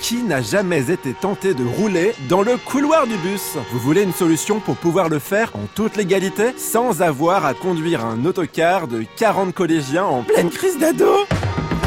qui n'a jamais été tenté de rouler dans le couloir du bus Vous voulez une solution pour pouvoir le faire en toute légalité, sans avoir à conduire un autocar de 40 collégiens en pleine crise d'ado?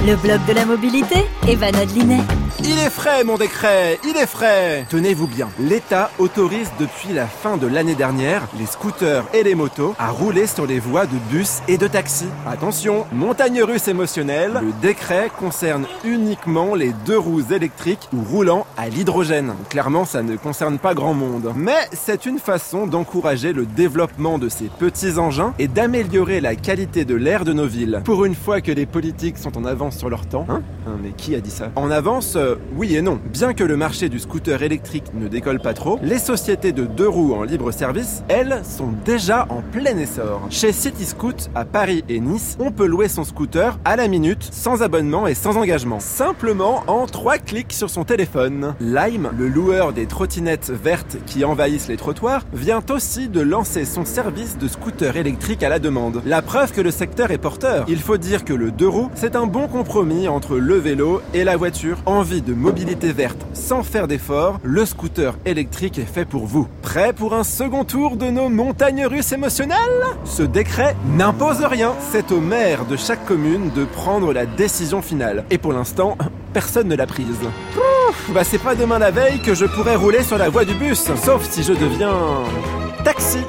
Le blog de la mobilité, Evan Adlinet. Il est frais mon décret, il est frais Tenez-vous bien, l'État autorise depuis la fin de l'année dernière les scooters et les motos à rouler sur les voies de bus et de taxis. Attention, montagne russe émotionnelle, le décret concerne uniquement les deux roues électriques ou roulant à l'hydrogène. Clairement, ça ne concerne pas grand monde. Mais c'est une façon d'encourager le développement de ces petits engins et d'améliorer la qualité de l'air de nos villes. Pour une fois que les politiques sont en avance sur leur temps, hein, hein mais qui a dit ça? En avance, euh, oui et non. Bien que le marché du scooter électrique ne décolle pas trop, les sociétés de deux roues en libre service, elles, sont déjà en plein essor. Chez City Scoot, à Paris et Nice, on peut louer son scooter à la minute, sans abonnement et sans engagement. Simplement en trois clics sur son téléphone. Lime, le loueur des trottinettes vertes qui envahissent les trottoirs, vient aussi de lancer son service de scooter électrique à la demande. La preuve que le secteur est porteur. Il faut dire que le deux roues, c'est un bon compromis entre le vélo et la voiture. Envie de mobilité verte sans faire d'effort, le scooter électrique est fait pour vous. Prêt pour un second tour de nos montagnes russes émotionnelles? Ce décret n'impose rien. C'est au maire de chaque commune de prendre la décision finale. Et pour l'instant, personne ne l'a prise. Ouf, bah c'est pas demain la veille que je pourrais rouler sur la voie du bus, sauf si je deviens taxi.